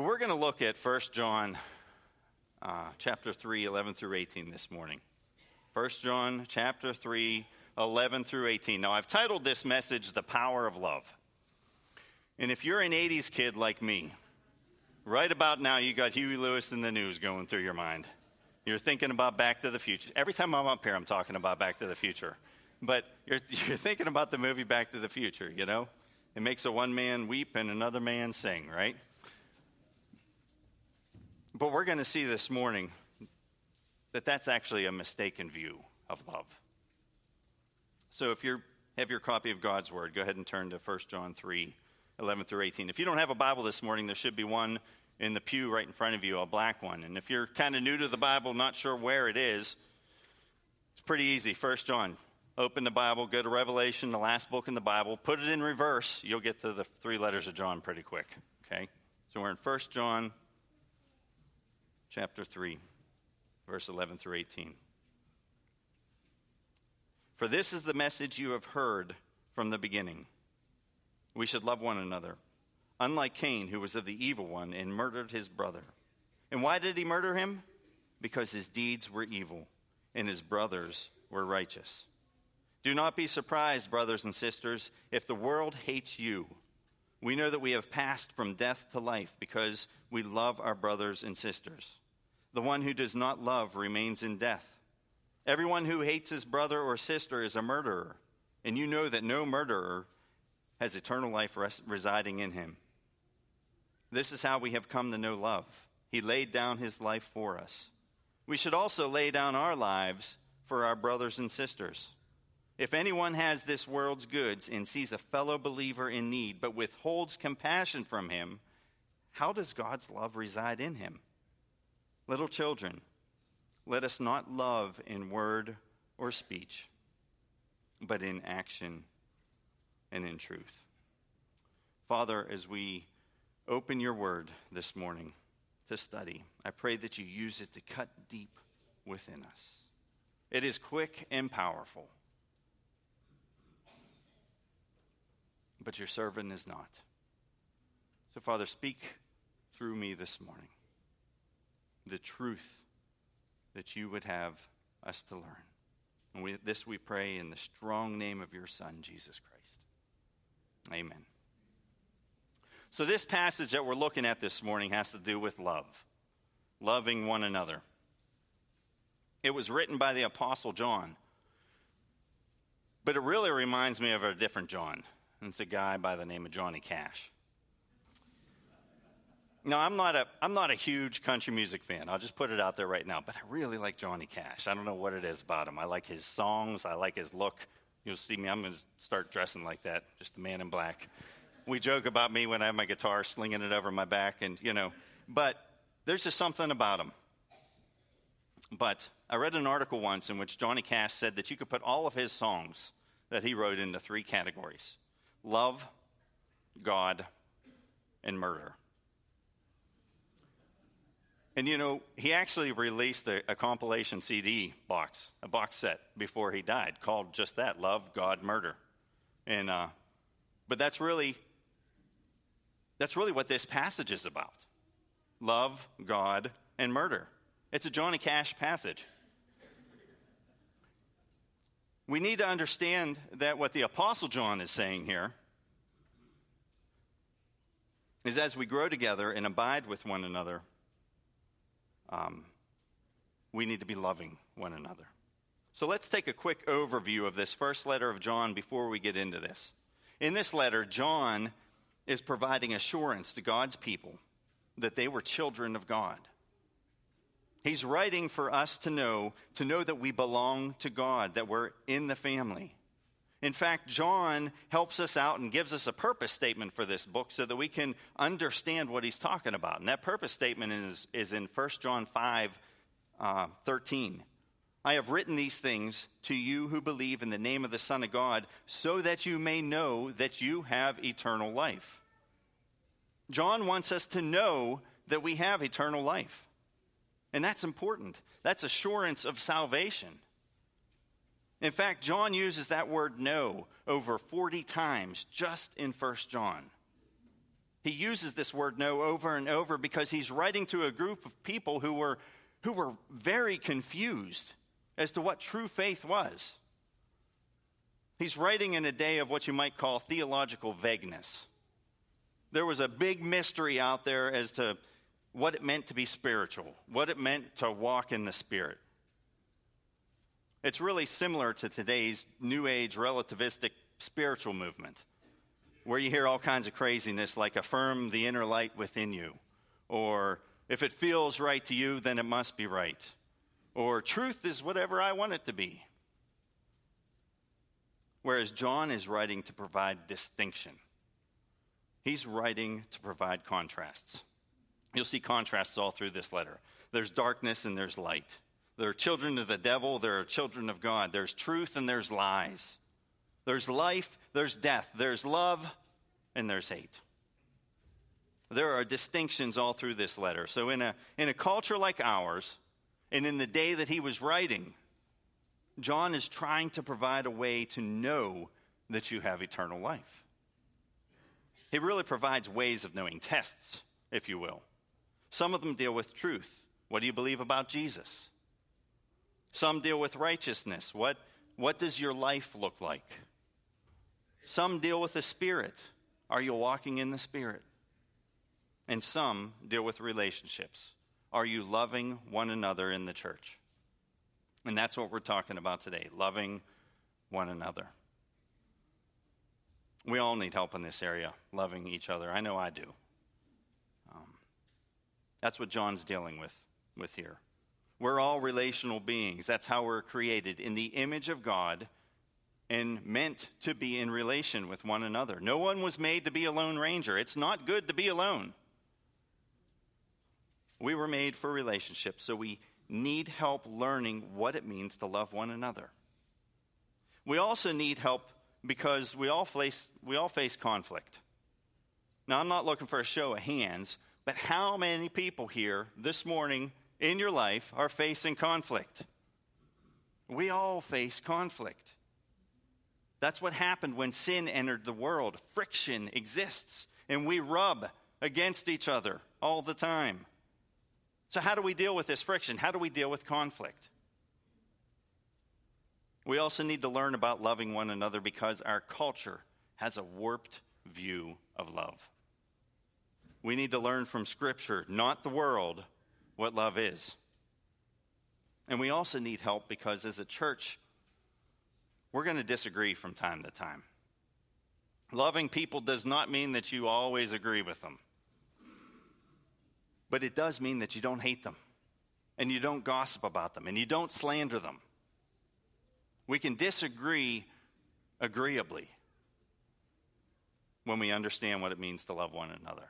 We're going to look at 1 John uh, chapter 3, 11 through 18 this morning. 1 John chapter 3, 11 through 18. Now, I've titled this message The Power of Love. And if you're an 80s kid like me, right about now you got Huey Lewis and the News going through your mind. You're thinking about Back to the Future. Every time I'm up here, I'm talking about Back to the Future. But you're, you're thinking about the movie Back to the Future, you know? It makes a one man weep and another man sing, right? But we're going to see this morning that that's actually a mistaken view of love. So if you have your copy of God's Word, go ahead and turn to 1 John 3 11 through 18. If you don't have a Bible this morning, there should be one in the pew right in front of you, a black one. And if you're kind of new to the Bible, not sure where it is, it's pretty easy. 1 John. Open the Bible, go to Revelation, the last book in the Bible, put it in reverse, you'll get to the three letters of John pretty quick. Okay? So we're in 1 John chapter 3, verse 11 through 18. For this is the message you have heard from the beginning. We should love one another, unlike Cain, who was of the evil one and murdered his brother. And why did he murder him? Because his deeds were evil and his brothers were righteous. Do not be surprised, brothers and sisters, if the world hates you. We know that we have passed from death to life because we love our brothers and sisters. The one who does not love remains in death. Everyone who hates his brother or sister is a murderer, and you know that no murderer has eternal life res- residing in him. This is how we have come to know love. He laid down his life for us. We should also lay down our lives for our brothers and sisters. If anyone has this world's goods and sees a fellow believer in need, but withholds compassion from him, how does God's love reside in him? Little children, let us not love in word or speech, but in action and in truth. Father, as we open your word this morning to study, I pray that you use it to cut deep within us. It is quick and powerful, but your servant is not. So, Father, speak through me this morning the truth that you would have us to learn. And we, this we pray in the strong name of your Son, Jesus Christ. Amen. So, this passage that we're looking at this morning has to do with love, loving one another. It was written by the Apostle John, but it really reminds me of a different John. It's a guy by the name of Johnny Cash. No, I'm not a I'm not a huge country music fan. I'll just put it out there right now. But I really like Johnny Cash. I don't know what it is about him. I like his songs. I like his look. You'll see me. I'm going to start dressing like that. Just the man in black. We joke about me when I have my guitar, slinging it over my back, and you know. But there's just something about him. But I read an article once in which Johnny Cash said that you could put all of his songs that he wrote into three categories: love, God, and murder. And you know, he actually released a, a, compilation CD box, a box set, before he died, called just that: "Love, God, Murder." And uh, but that's really that's really what this passage is about: love, God, and murder. It's a Johnny Cash passage. We need to understand that what the Apostle John is saying here is as we grow together and abide with one another um, we need to be loving one another. So let's take a quick overview of this first letter of John before we get into this. In this letter, John is providing assurance to God's people that they were children of God. He's writing for us to know, to know that we belong to God, that we're in the family. In fact, John helps us out and gives us a purpose statement for this book so that we can understand what he's talking about. And that purpose statement is, is in 1 John 5 uh, 13. I have written these things to you who believe in the name of the Son of God, so that you may know that you have eternal life. John wants us to know that we have eternal life. And that's important. That's assurance of salvation. In fact, John uses that word know over 40 times just in 1 John. He uses this word know over and over because he's writing to a group of people who were, who were very confused as to what true faith was. He's writing in a day of what you might call theological vagueness. There was a big mystery out there as to what it meant to be spiritual, what it meant to walk in the Spirit. It's really similar to today's New Age relativistic spiritual movement, where you hear all kinds of craziness like affirm the inner light within you, or if it feels right to you, then it must be right, or truth is whatever I want it to be. Whereas John is writing to provide distinction, he's writing to provide contrasts. You'll see contrasts all through this letter. There's darkness and there's light. There are children of the devil, there are children of God. There's truth and there's lies. There's life, there's death. There's love and there's hate. There are distinctions all through this letter. So, in a, in a culture like ours, and in the day that he was writing, John is trying to provide a way to know that you have eternal life. He really provides ways of knowing, tests, if you will. Some of them deal with truth. What do you believe about Jesus? Some deal with righteousness. What, what does your life look like? Some deal with the Spirit. Are you walking in the Spirit? And some deal with relationships. Are you loving one another in the church? And that's what we're talking about today loving one another. We all need help in this area, loving each other. I know I do. Um, that's what John's dealing with, with here. We're all relational beings. That's how we're created in the image of God and meant to be in relation with one another. No one was made to be a lone ranger. It's not good to be alone. We were made for relationships, so we need help learning what it means to love one another. We also need help because we all face, we all face conflict. Now, I'm not looking for a show of hands, but how many people here this morning in your life are facing conflict? We all face conflict. That's what happened when sin entered the world. Friction exists, and we rub against each other all the time. So, how do we deal with this friction? How do we deal with conflict? We also need to learn about loving one another because our culture has a warped view of love. We need to learn from Scripture, not the world, what love is. And we also need help because as a church, we're going to disagree from time to time. Loving people does not mean that you always agree with them, but it does mean that you don't hate them, and you don't gossip about them, and you don't slander them. We can disagree agreeably when we understand what it means to love one another.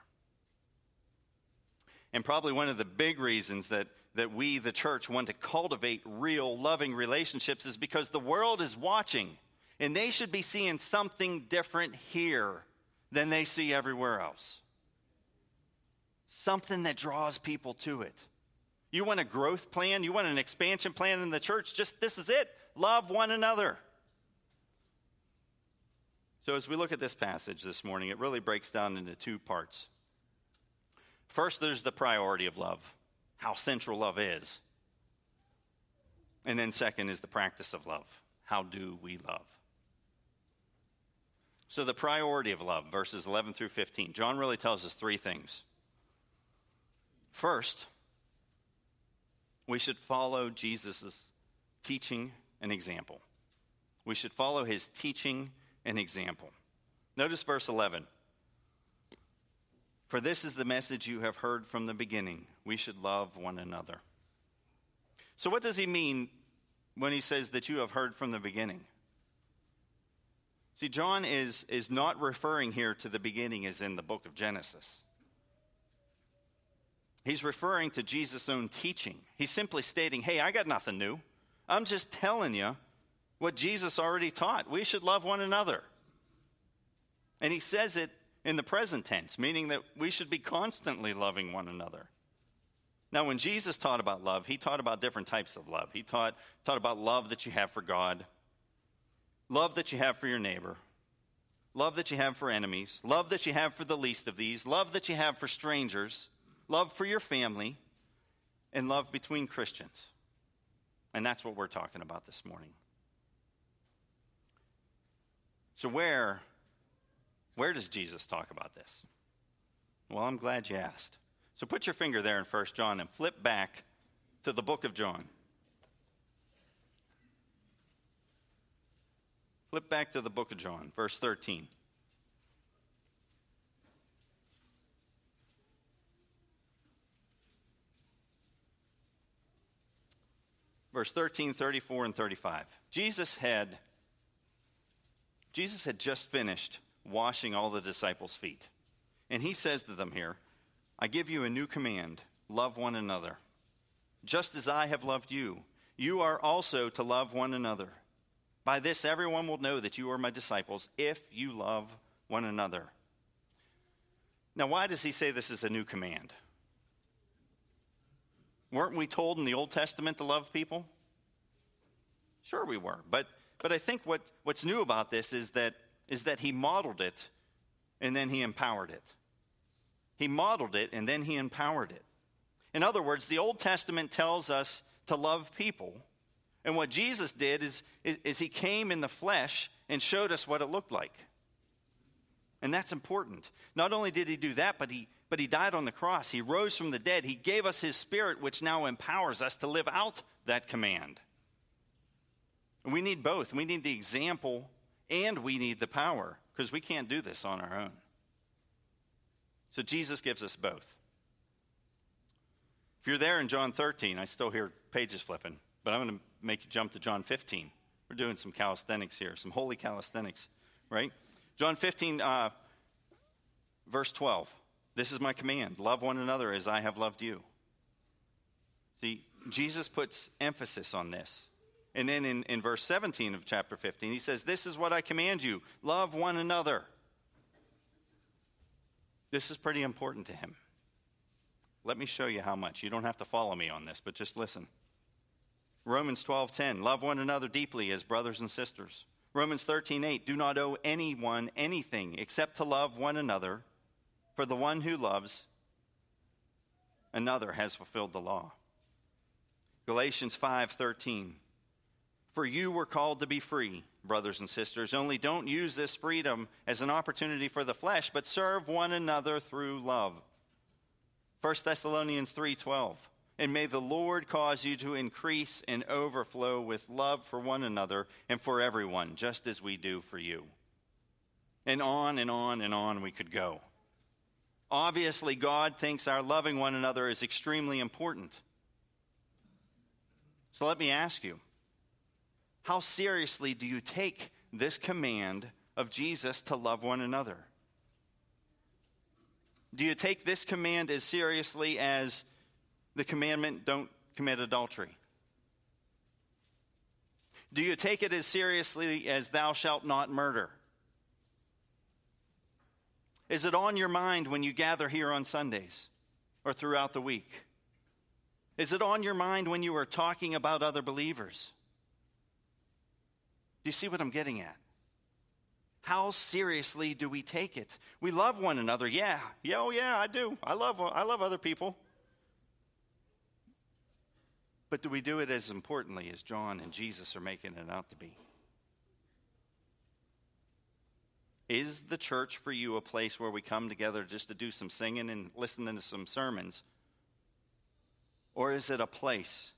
And probably one of the big reasons that, that we, the church, want to cultivate real loving relationships is because the world is watching and they should be seeing something different here than they see everywhere else. Something that draws people to it. You want a growth plan? You want an expansion plan in the church? Just this is it. Love one another. So, as we look at this passage this morning, it really breaks down into two parts. First, there's the priority of love, how central love is. And then, second, is the practice of love. How do we love? So, the priority of love, verses 11 through 15. John really tells us three things. First, we should follow Jesus' teaching and example. We should follow his teaching and example. Notice verse 11. For this is the message you have heard from the beginning. We should love one another. So, what does he mean when he says that you have heard from the beginning? See, John is, is not referring here to the beginning as in the book of Genesis. He's referring to Jesus' own teaching. He's simply stating, hey, I got nothing new. I'm just telling you what Jesus already taught. We should love one another. And he says it in the present tense, meaning that we should be constantly loving one another. Now, when Jesus taught about love, he taught about different types of love. He taught, taught about love that you have for God, love that you have for your neighbor, love that you have for enemies, love that you have for the least of these, love that you have for strangers, love for your family, and love between Christians. And that's what we're talking about this morning. So, where, where does Jesus talk about this? Well, I'm glad you asked. So, put your finger there in 1 John and flip back to the book of John. Flip back to the book of John, verse 13. Verse 13, 34, and 35. Jesus had, Jesus had just finished washing all the disciples' feet. And he says to them here, I give you a new command love one another. Just as I have loved you, you are also to love one another. By this, everyone will know that you are my disciples if you love one another. Now, why does he say this is a new command? Weren't we told in the Old Testament to love people? Sure, we were. But, but I think what, what's new about this is that, is that he modeled it and then he empowered it. He modeled it and then he empowered it. In other words, the Old Testament tells us to love people. And what Jesus did is, is, is, he came in the flesh and showed us what it looked like. And that's important. Not only did he do that, but he, but he died on the cross. He rose from the dead. He gave us his spirit, which now empowers us to live out that command. And we need both. We need the example and we need the power because we can't do this on our own. So Jesus gives us both. If you're there in John 13, I still hear pages flipping, but I'm going to make you jump to John 15. We're doing some calisthenics here, some holy calisthenics, right? John 15, uh, verse 12. This is my command love one another as I have loved you. See, Jesus puts emphasis on this. And then in, in verse 17 of chapter 15, he says, This is what I command you love one another. This is pretty important to him. Let me show you how much. You don't have to follow me on this, but just listen. Romans 12:10 Love one another deeply as brothers and sisters. Romans 13:8 Do not owe anyone anything except to love one another, for the one who loves another has fulfilled the law. Galatians 5:13 For you were called to be free, brothers and sisters, only don't use this freedom as an opportunity for the flesh, but serve one another through love. 1 Thessalonians 3:12 And may the Lord cause you to increase and overflow with love for one another and for everyone, just as we do for you. And on and on and on we could go. Obviously, God thinks our loving one another is extremely important. So let me ask you how seriously do you take this command of Jesus to love one another? Do you take this command as seriously as the commandment, don't commit adultery? Do you take it as seriously as thou shalt not murder? Is it on your mind when you gather here on Sundays or throughout the week? Is it on your mind when you are talking about other believers? Do you see what I'm getting at? How seriously do we take it? We love one another. Yeah. Yeah, oh yeah, I do. I love I love other people. But do we do it as importantly as John and Jesus are making it out to be? Is the church for you a place where we come together just to do some singing and listening to some sermons? Or is it a place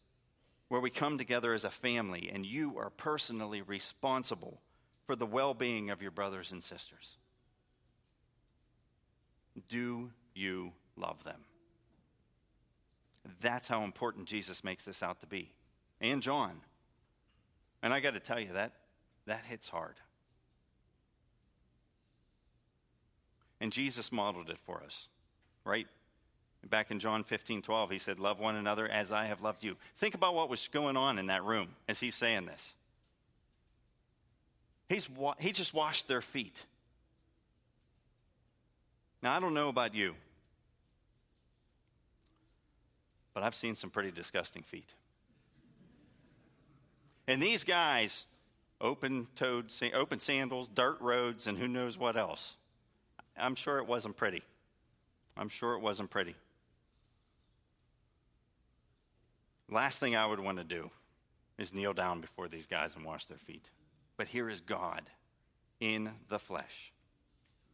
where we come together as a family and you are personally responsible for the well being of your brothers and sisters? Do you love them? That's how important Jesus makes this out to be. And John. And I got to tell you, that, that hits hard. And Jesus modeled it for us, right? Back in John 15, 12, he said, Love one another as I have loved you. Think about what was going on in that room as he's saying this. He's, he just washed their feet. Now, I don't know about you, but I've seen some pretty disgusting feet. And these guys, open toed, open sandals, dirt roads, and who knows what else. I'm sure it wasn't pretty. I'm sure it wasn't pretty. Last thing I would want to do is kneel down before these guys and wash their feet. But here is God in the flesh,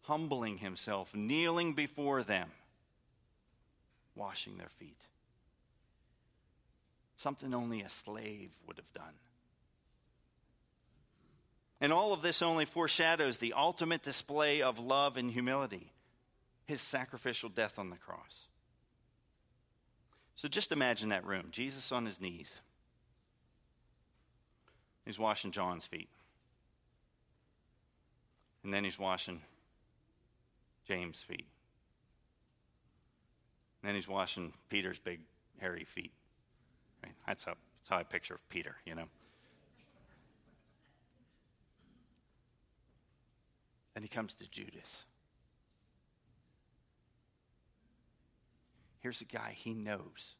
humbling himself, kneeling before them, washing their feet. Something only a slave would have done. And all of this only foreshadows the ultimate display of love and humility his sacrificial death on the cross. So just imagine that room Jesus on his knees. He's washing John's feet. And then he's washing James' feet. And then he's washing Peter's big, hairy feet. Right? That's, how, that's how I picture of Peter, you know. And he comes to Judas. Here's a guy he knows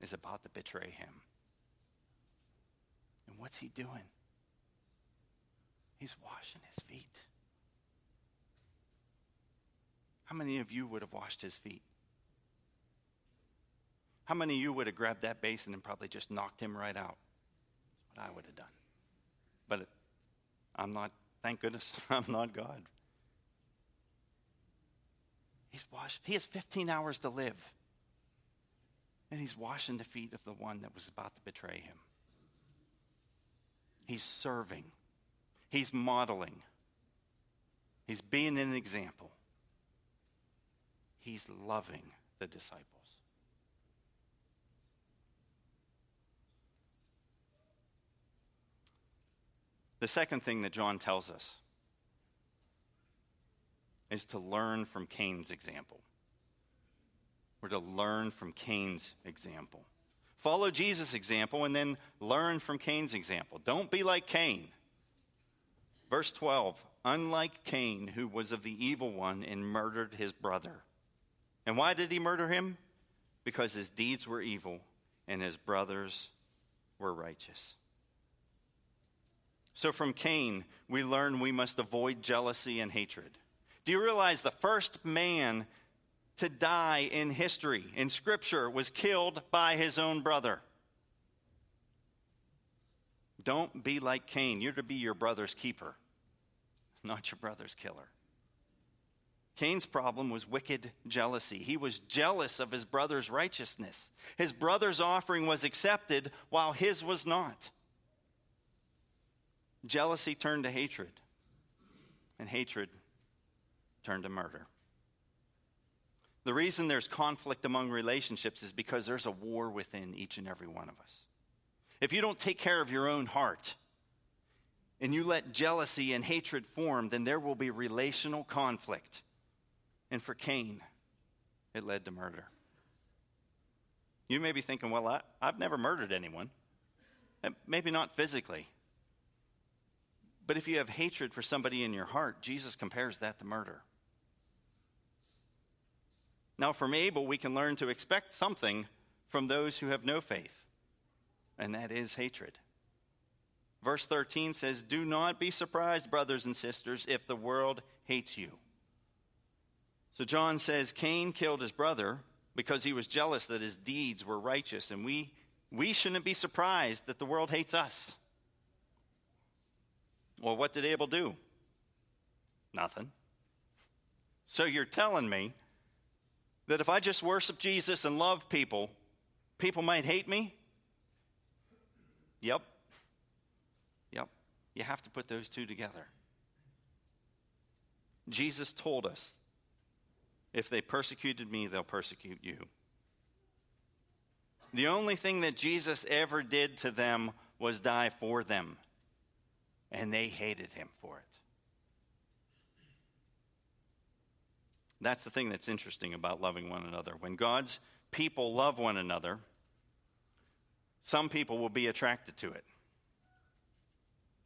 is about to betray him. And what's he doing? He's washing his feet. How many of you would have washed his feet? How many of you would have grabbed that basin and probably just knocked him right out? That's what I would have done. But I'm not, thank goodness, I'm not God. He's washed, he has 15 hours to live. And he's washing the feet of the one that was about to betray him. He's serving, he's modeling, he's being an example, he's loving the disciples. The second thing that John tells us is to learn from Cain's example. We're to learn from Cain's example. Follow Jesus' example and then learn from Cain's example. Don't be like Cain. Verse 12 Unlike Cain, who was of the evil one and murdered his brother. And why did he murder him? Because his deeds were evil and his brothers were righteous. So from Cain, we learn we must avoid jealousy and hatred. Do you realize the first man to die in history, in Scripture, was killed by his own brother? Don't be like Cain. You're to be your brother's keeper, not your brother's killer. Cain's problem was wicked jealousy. He was jealous of his brother's righteousness. His brother's offering was accepted while his was not. Jealousy turned to hatred, and hatred turned to murder. The reason there's conflict among relationships is because there's a war within each and every one of us. If you don't take care of your own heart and you let jealousy and hatred form, then there will be relational conflict. And for Cain, it led to murder. You may be thinking, well, I, have never murdered anyone. Eh, maybe not physically. But if you have hatred for somebody in your heart, Jesus compares that to murder. Now, from Abel, we can learn to expect something from those who have no faith, and that is hatred. Verse 13 says, Do not be surprised, brothers and sisters, if the world hates you. So John says Cain killed his brother because he was jealous that his deeds were righteous, and we, we shouldn't be surprised that the world hates us. Well, what did Abel do? Nothing. So you're telling me that if I just worship Jesus and love people, people might hate me? Yep. Yep. You have to put those two together. Jesus told us if they persecuted me, they'll persecute you. The only thing that Jesus ever did to them was die for them and they hated him for it. That's the thing that's interesting about loving one another. When God's people love one another, some people will be attracted to it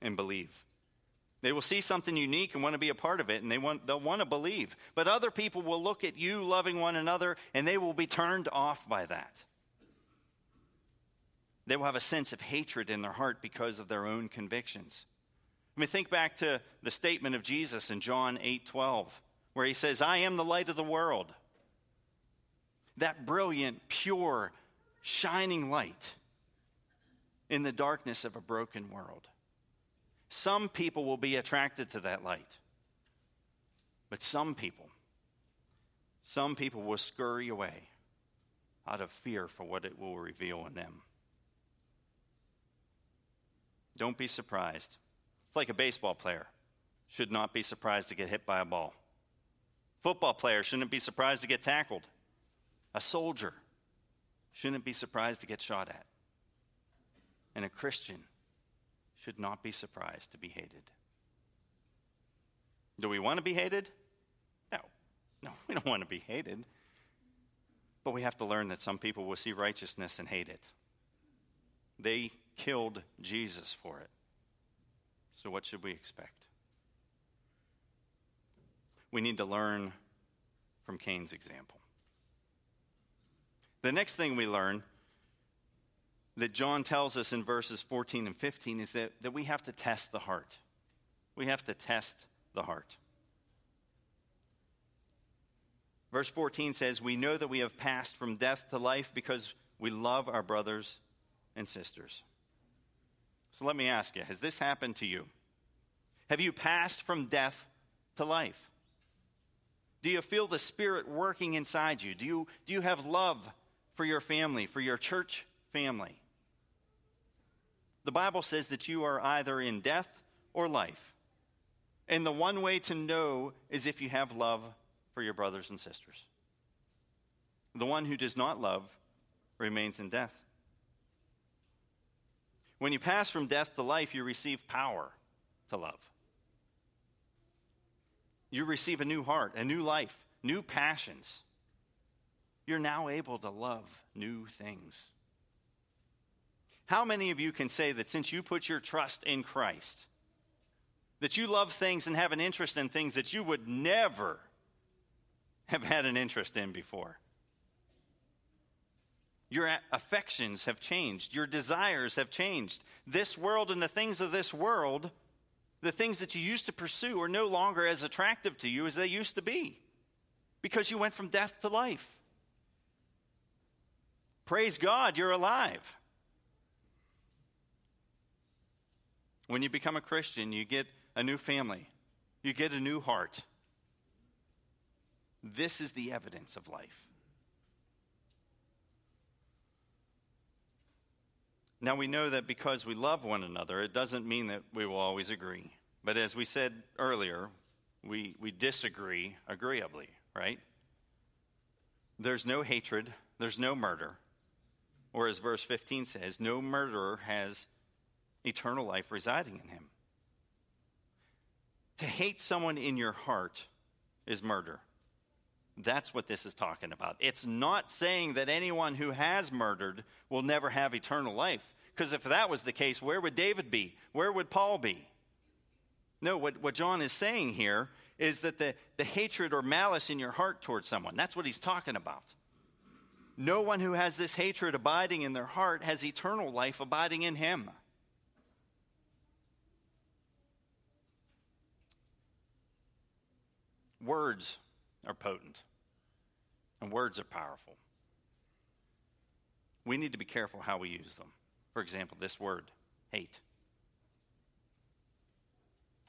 and believe. They will see something unique and want to be a part of it, and they want, they'll want to believe. But other people will look at you loving one another, and they will be turned off by that. They will have a sense of hatred in their heart because of their own convictions. I mean, think back to the statement of Jesus in John 8 12, where he says, I am the light of the world. That brilliant, pure, shining light in the darkness of a broken world. Some people will be attracted to that light, but some people, some people will scurry away out of fear for what it will reveal in them. Don't be surprised. It's like a baseball player should not be surprised to get hit by a ball. Football player shouldn't be surprised to get tackled. A soldier shouldn't be surprised to get shot at. And a Christian should not be surprised to be hated. Do we want to be hated? No. No, we don't want to be hated. But we have to learn that some people will see righteousness and hate it. They killed Jesus for it. So, what should we expect? We need to learn from Cain's example. The next thing we learn that John tells us in verses 14 and 15 is that, that we have to test the heart. We have to test the heart. Verse 14 says, We know that we have passed from death to life because we love our brothers and sisters. So let me ask you has this happened to you? Have you passed from death to life? Do you feel the Spirit working inside you? Do you, do you have love for your family, for your church family? The Bible says that you are either in death or life. And the one way to know is if you have love for your brothers and sisters. The one who does not love remains in death. When you pass from death to life, you receive power to love. You receive a new heart, a new life, new passions. You're now able to love new things. How many of you can say that since you put your trust in Christ, that you love things and have an interest in things that you would never have had an interest in before? Your affections have changed. Your desires have changed. This world and the things of this world, the things that you used to pursue, are no longer as attractive to you as they used to be because you went from death to life. Praise God, you're alive. When you become a Christian, you get a new family, you get a new heart. This is the evidence of life. Now, we know that because we love one another, it doesn't mean that we will always agree. But as we said earlier, we, we disagree agreeably, right? There's no hatred, there's no murder. Or as verse 15 says, no murderer has eternal life residing in him. To hate someone in your heart is murder. That's what this is talking about. It's not saying that anyone who has murdered will never have eternal life. Because if that was the case, where would David be? Where would Paul be? No, what, what John is saying here is that the, the hatred or malice in your heart towards someone, that's what he's talking about. No one who has this hatred abiding in their heart has eternal life abiding in him. Words are potent, and words are powerful. We need to be careful how we use them. For example, this word, hate.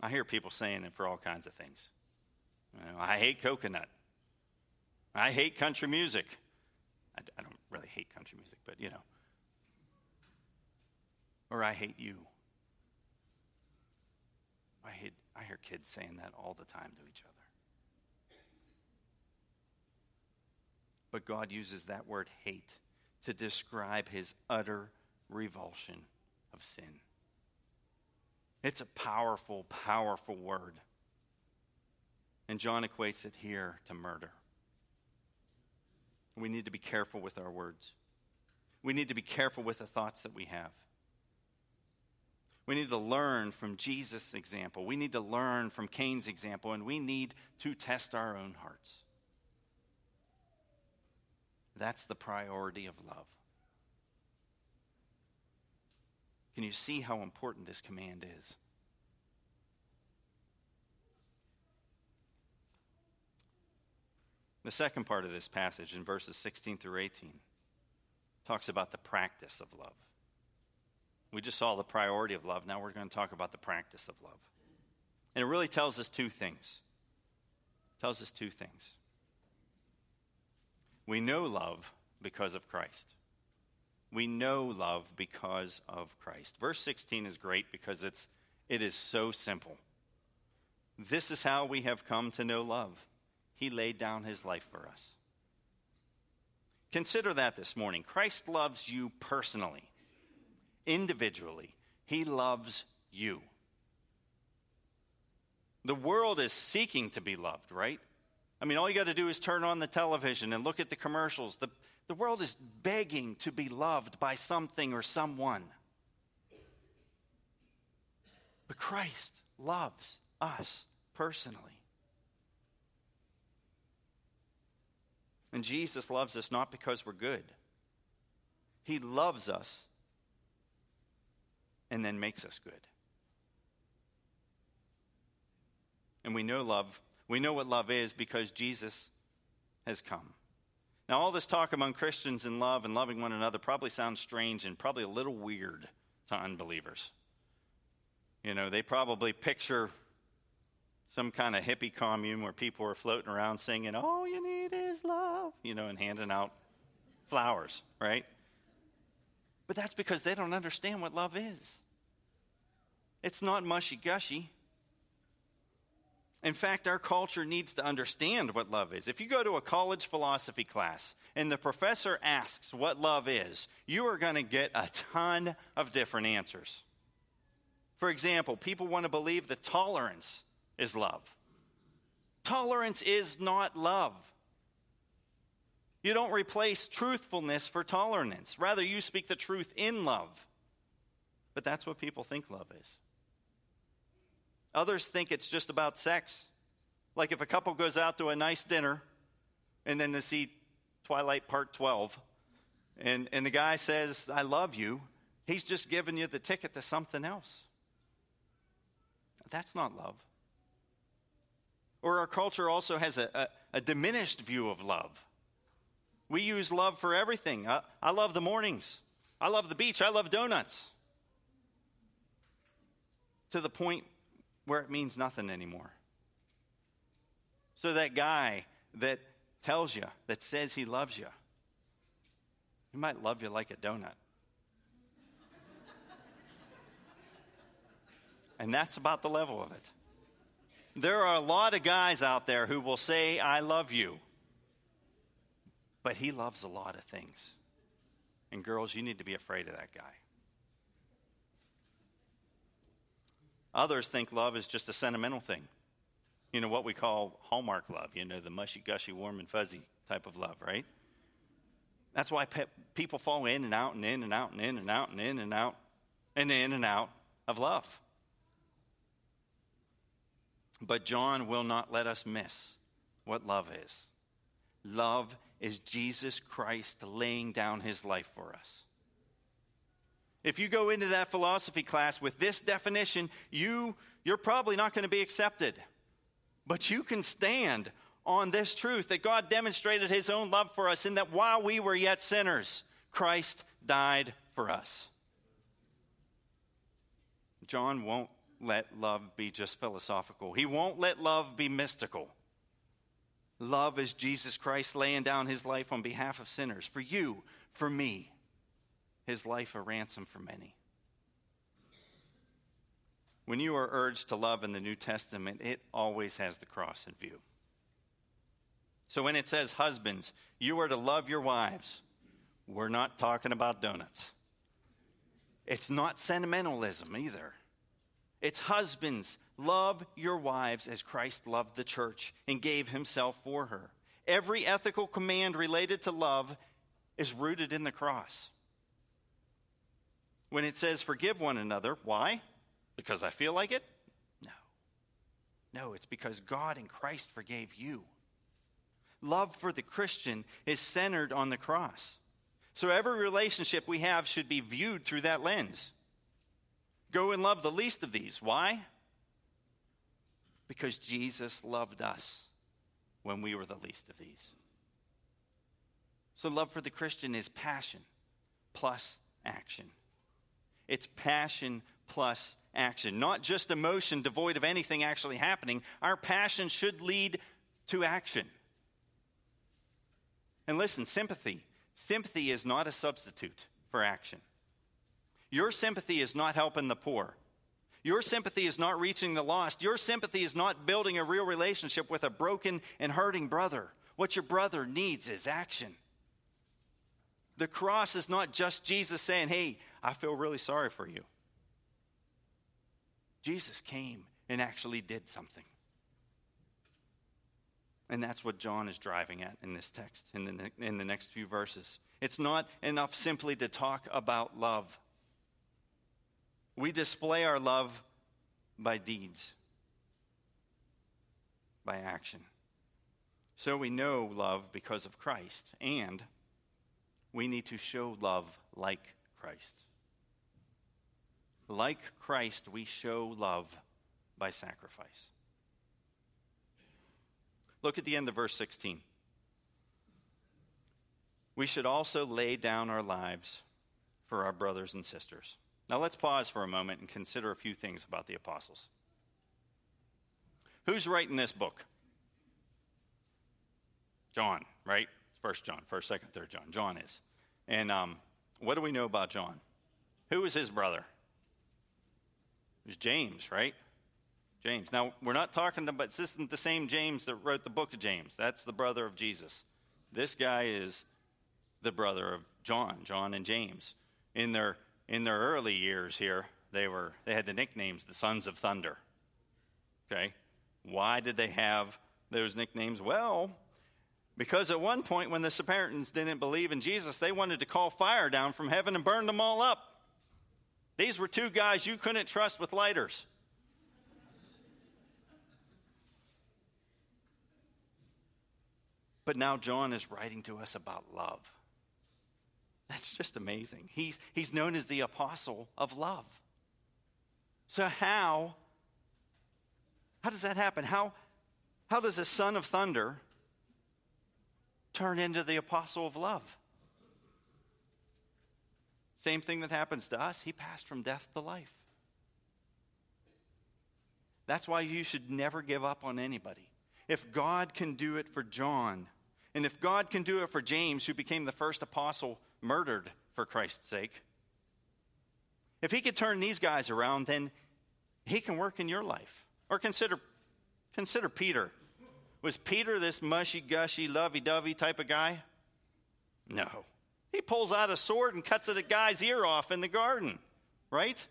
I hear people saying it for all kinds of things. You know, I hate coconut. I hate country music. I, I don't really hate country music, but you know. Or I hate you. I, hate, I hear kids saying that all the time to each other. But God uses that word hate to describe his utter revulsion of sin. It's a powerful, powerful word. And John equates it here to murder. We need to be careful with our words. We need to be careful with the thoughts that we have. We need to learn from Jesus' example. We need to learn from Cain's example, and we need to test our own hearts. That's the priority of love. Can you see how important this command is? The second part of this passage in verses 16 through 18 talks about the practice of love. We just saw the priority of love. Now we're going to talk about the practice of love. And it really tells us two things. It tells us two things. We know love because of Christ. We know love because of Christ. Verse 16 is great because it's it is so simple. This is how we have come to know love he laid down his life for us. Consider that this morning. Christ loves you personally, individually. He loves you. The world is seeking to be loved, right? I mean, all you got to do is turn on the television and look at the commercials. The, the world is begging to be loved by something or someone. But Christ loves us personally. And Jesus loves us not because we're good, He loves us and then makes us good. And we know love. We know what love is because Jesus has come. Now, all this talk among Christians in love and loving one another probably sounds strange and probably a little weird to unbelievers. You know, they probably picture some kind of hippie commune where people are floating around singing, All you need is love, you know, and handing out flowers, right? But that's because they don't understand what love is. It's not mushy gushy. In fact, our culture needs to understand what love is. If you go to a college philosophy class and the professor asks what love is, you are going to get a ton of different answers. For example, people want to believe that tolerance is love. Tolerance is not love. You don't replace truthfulness for tolerance. Rather, you speak the truth in love. But that's what people think love is. Others think it's just about sex. Like if a couple goes out to a nice dinner and then they see Twilight Part 12, and, and the guy says, I love you, he's just giving you the ticket to something else. That's not love. Or our culture also has a, a, a diminished view of love. We use love for everything. I, I love the mornings. I love the beach. I love donuts. To the point where it means nothing anymore. So that guy that tells you, that says he loves you, he might love you like a donut. and that's about the level of it. There are a lot of guys out there who will say, I love you. But he loves a lot of things. And girls, you need to be afraid of that guy. Others think love is just a sentimental thing. You know, what we call Hallmark love, you know, the mushy gushy, warm and fuzzy type of love, right? That's why pe- people fall in and out and in and out and in and out and in and out and in and out of love. But John will not let us miss what love is. Love is Jesus Christ laying down his life for us. If you go into that philosophy class with this definition, you, you're probably not going to be accepted. But you can stand on this truth that God demonstrated his own love for us in that while we were yet sinners, Christ died for us. John won't let love be just philosophical. He won't let love be mystical. Love is Jesus Christ laying down his life on behalf of sinners, for you, for me, his life a ransom for many. When you are urged to love in the New Testament, it always has the cross in view. So when it says, Husbands, you are to love your wives, we're not talking about donuts. It's not sentimentalism either. It's husbands, love your wives as Christ loved the church and gave himself for her. Every ethical command related to love is rooted in the cross. When it says forgive one another, why? Because I feel like it? No. No, it's because God in Christ forgave you. Love for the Christian is centered on the cross. So every relationship we have should be viewed through that lens. Go and love the least of these. Why? Because Jesus loved us when we were the least of these. So, love for the Christian is passion plus action. It's passion plus action, not just emotion devoid of anything actually happening. Our passion should lead to action. And listen, sympathy. Sympathy is not a substitute for action. Your sympathy is not helping the poor. Your sympathy is not reaching the lost. Your sympathy is not building a real relationship with a broken and hurting brother. What your brother needs is action. The cross is not just Jesus saying, Hey, I feel really sorry for you. Jesus came and actually did something. And that's what John is driving at in this text, in the, in the next few verses. It's not enough simply to talk about love. We display our love by deeds, by action. So we know love because of Christ, and we need to show love like Christ. Like Christ, we show love by sacrifice. Look at the end of verse 16. We should also lay down our lives for our brothers and sisters. Now let's pause for a moment and consider a few things about the apostles. Who's writing this book? John, right? First John, first, second, third John. John is. And um, what do we know about John? Who was his brother? It was James, right? James. Now, we're not talking about, this isn't the same James that wrote the book of James. That's the brother of Jesus. This guy is the brother of John, John and James. In their, in their early years here, they, were, they had the nicknames the Sons of Thunder. Okay? Why did they have those nicknames? Well, because at one point, when the Samaritans didn't believe in Jesus, they wanted to call fire down from heaven and burn them all up. These were two guys you couldn't trust with lighters. But now John is writing to us about love. That's just amazing. He's, he's known as the apostle of love. So, how, how does that happen? How, how does a son of thunder turn into the apostle of love? Same thing that happens to us. He passed from death to life. That's why you should never give up on anybody. If God can do it for John, and if God can do it for James, who became the first apostle murdered for Christ's sake, if he could turn these guys around, then he can work in your life. Or consider, consider Peter. Was Peter this mushy gushy, lovey dovey type of guy? No. He pulls out a sword and cuts a guy's ear off in the garden, right?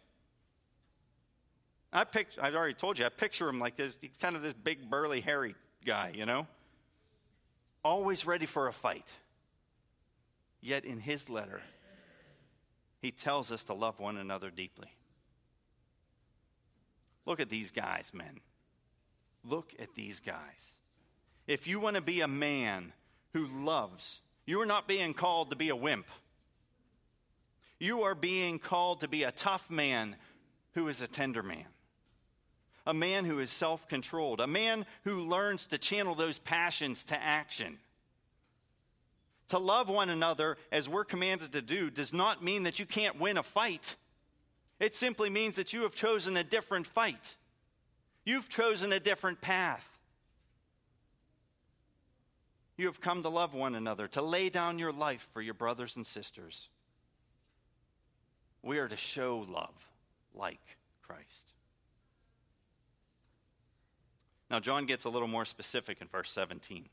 I pic- I've already told you, I picture him like this. He's kind of this big, burly, hairy guy, you know? always ready for a fight. Yet in his letter, he tells us to love one another deeply. Look at these guys, men. Look at these guys. If you want to be a man who loves, you are not being called to be a wimp. You are being called to be a tough man who is a tender man a man who is self controlled, a man who learns to channel those passions to action. To love one another as we're commanded to do does not mean that you can't win a fight. It simply means that you have chosen a different fight. You've chosen a different path. You have come to love one another, to lay down your life for your brothers and sisters. We are to show love like Christ. Now, John gets a little more specific in verse 17.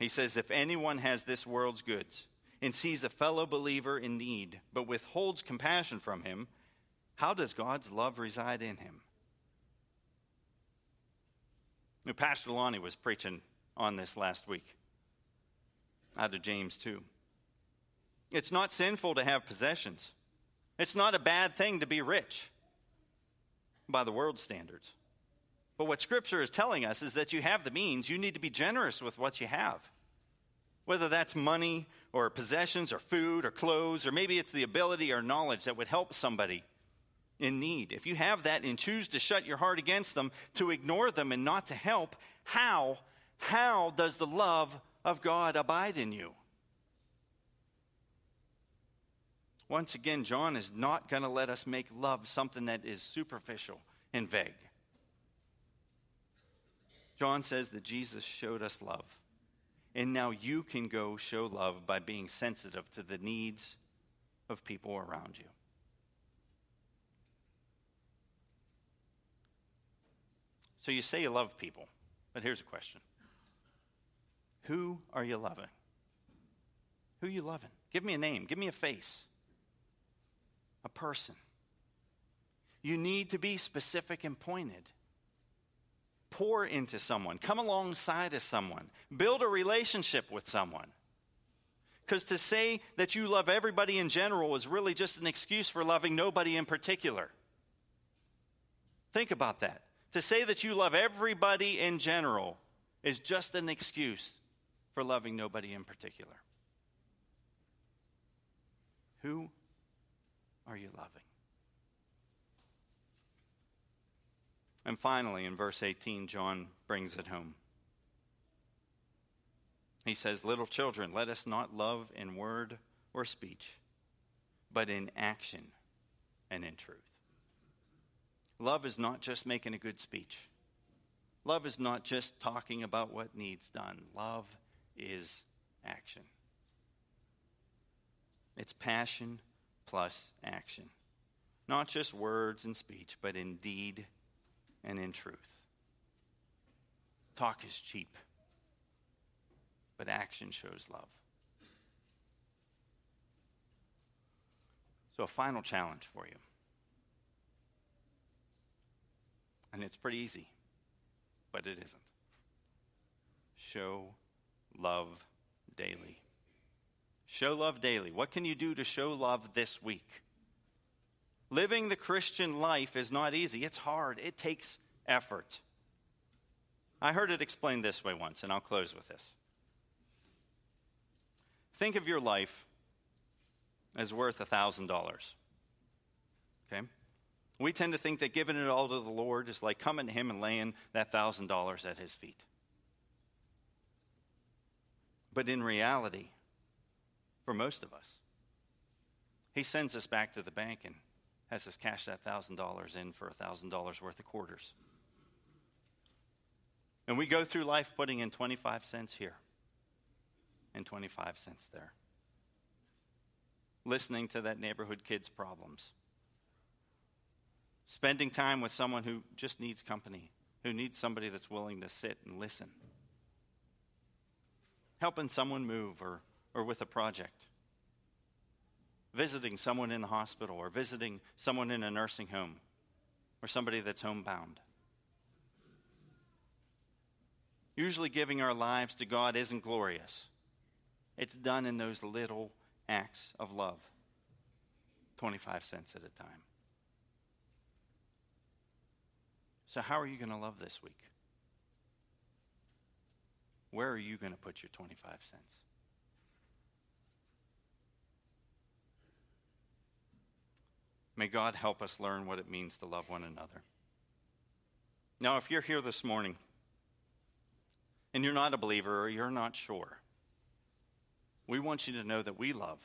He says, If anyone has this world's goods and sees a fellow believer in need, but withholds compassion from him, how does God's love reside in him? Pastor Lonnie was preaching on this last week out of James 2. It's not sinful to have possessions. It's not a bad thing to be rich by the world's standards. But what Scripture is telling us is that you have the means, you need to be generous with what you have. Whether that's money or possessions or food or clothes, or maybe it's the ability or knowledge that would help somebody in need, if you have that and choose to shut your heart against them, to ignore them and not to help, how, how does the love of God abide in you? Once again, John is not going to let us make love something that is superficial and vague. John says that Jesus showed us love. And now you can go show love by being sensitive to the needs of people around you. So you say you love people, but here's a question Who are you loving? Who are you loving? Give me a name, give me a face, a person. You need to be specific and pointed. Pour into someone, come alongside of someone, build a relationship with someone. Because to say that you love everybody in general is really just an excuse for loving nobody in particular. Think about that. To say that you love everybody in general is just an excuse for loving nobody in particular. Who are you loving? And finally, in verse 18, John brings it home. He says, Little children, let us not love in word or speech, but in action and in truth. Love is not just making a good speech. Love is not just talking about what needs done. Love is action. It's passion plus action. Not just words and speech, but in deed and in truth. Talk is cheap, but action shows love. So, a final challenge for you. And it's pretty easy, but it isn't. Show love daily. Show love daily. What can you do to show love this week? Living the Christian life is not easy, it's hard, it takes effort. I heard it explained this way once, and I'll close with this. Think of your life as worth $1,000. Okay? We tend to think that giving it all to the Lord is like coming to Him and laying that $1,000 at His feet. But in reality, for most of us, He sends us back to the bank and has us cash that $1,000 in for $1,000 worth of quarters. And we go through life putting in 25 cents here and 25 cents there. Listening to that neighborhood kid's problems. Spending time with someone who just needs company, who needs somebody that's willing to sit and listen. Helping someone move or, or with a project visiting someone in the hospital or visiting someone in a nursing home or somebody that's homebound. Usually, giving our lives to God isn't glorious. It's done in those little acts of love 25 cents at a time. So, how are you going to love this week? Where are you going to put your 25 cents? May God help us learn what it means to love one another. Now, if you're here this morning and you're not a believer or you're not sure, we want you to know that we love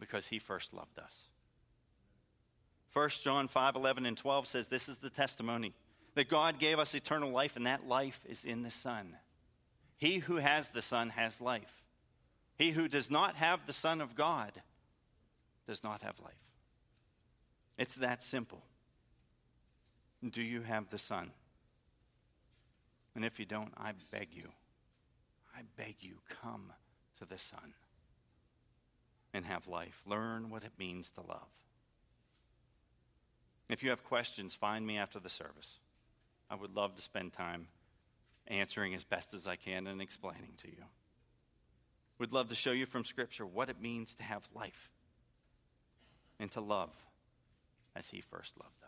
because he first loved us. 1 John 5 11 and 12 says, This is the testimony that God gave us eternal life, and that life is in the Son. He who has the Son has life. He who does not have the Son of God does not have life. It's that simple. Do you have the Son? And if you don't, I beg you, I beg you, come to the Son and have life. Learn what it means to love. If you have questions, find me after the service. I would love to spend time answering as best as I can and explaining to you. We'd love to show you from Scripture what it means to have life and to love as he first loved us.